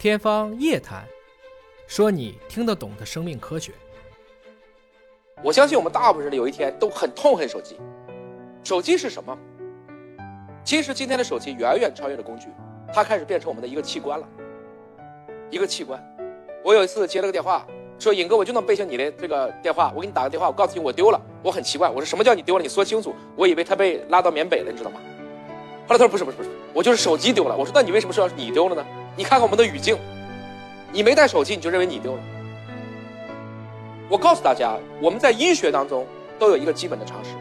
天方夜谭，说你听得懂的生命科学。我相信我们大部分人有一天都很痛恨手机。手机是什么？其实今天的手机远远超越了工具，它开始变成我们的一个器官了。一个器官。我有一次接了个电话，说尹哥，我就能背下你的这个电话，我给你打个电话，我告诉你我丢了。我很奇怪，我说什么叫你丢了？你说清楚。我以为他被拉到缅北了，你知道吗？后来他说不是不是不是，我就是手机丢了。我说那你为什么说要是你丢了呢？你看看我们的语境，你没带手机你就认为你丢了。我告诉大家，我们在医学当中都有一个基本的常识。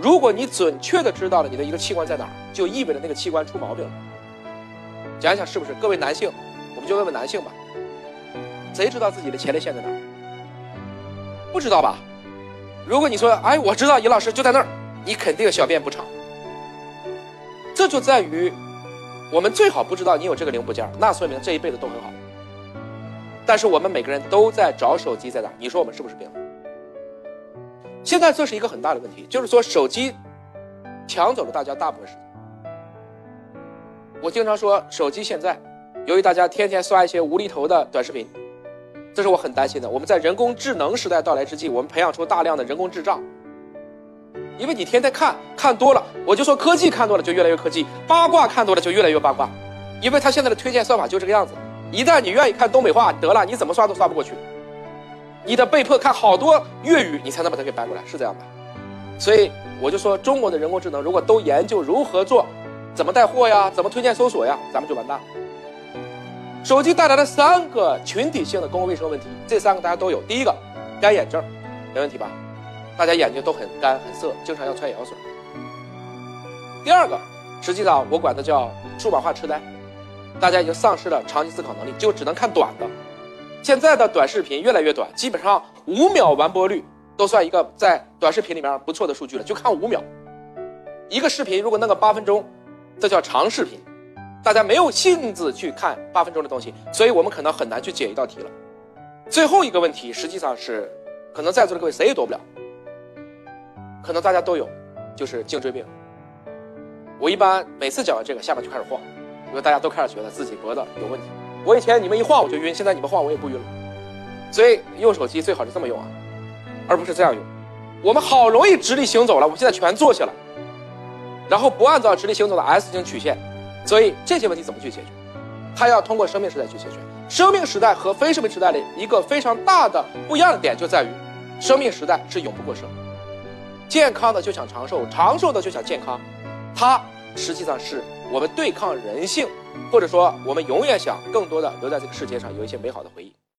如果你准确的知道了你的一个器官在哪儿，就意味着那个器官出毛病了。讲一讲是不是？各位男性，我们就问问男性吧。谁知道自己的前列腺在哪儿？不知道吧？如果你说，哎，我知道，尹老师就在那儿，你肯定小便不畅。这就在于，我们最好不知道你有这个零部件，那说明这一辈子都很好。但是我们每个人都在找手机在哪？你说我们是不是病了？现在这是一个很大的问题，就是说手机抢走了大家大部分时间。我经常说，手机现在由于大家天天刷一些无厘头的短视频，这是我很担心的。我们在人工智能时代到来之际，我们培养出大量的人工智障。因为你天天看看多了，我就说科技看多了就越来越科技，八卦看多了就越来越八卦。因为他现在的推荐算法就这个样子，一旦你愿意看东北话，得了，你怎么刷都刷不过去。你得被迫看好多粤语，你才能把它给掰过来，是这样吧？所以我就说，中国的人工智能如果都研究如何做，怎么带货呀，怎么推荐搜索呀，咱们就完蛋。手机带来了三个群体性的公共卫生问题，这三个大家都有。第一个，干眼症，没问题吧？大家眼睛都很干很涩，经常要穿眼药水。第二个，实际上我管它叫数码化痴呆，大家已经丧失了长期思考能力，就只能看短的。现在的短视频越来越短，基本上五秒完播率都算一个在短视频里面不错的数据了。就看五秒，一个视频如果弄个八分钟，这叫长视频。大家没有性子去看八分钟的东西，所以我们可能很难去解一道题了。最后一个问题实际上是，可能在座的各位谁也躲不了，可能大家都有，就是颈椎病。我一般每次讲完这个，下巴就开始晃，因为大家都开始觉得自己脖子有问题。我以前你们一晃我就晕，现在你们晃我也不晕了。所以用手机最好是这么用啊，而不是这样用。我们好容易直立行走了，我们现在全坐下了，然后不按照直立行走的 S 型曲线。所以这些问题怎么去解决？它要通过生命时代去解决。生命时代和非生命时代的一个非常大的不一样的点就在于，生命时代是永不过生，健康的就想长寿，长寿的就想健康，它实际上是我们对抗人性，或者说我们永远想更多的留在这个世界上有一些美好的回忆。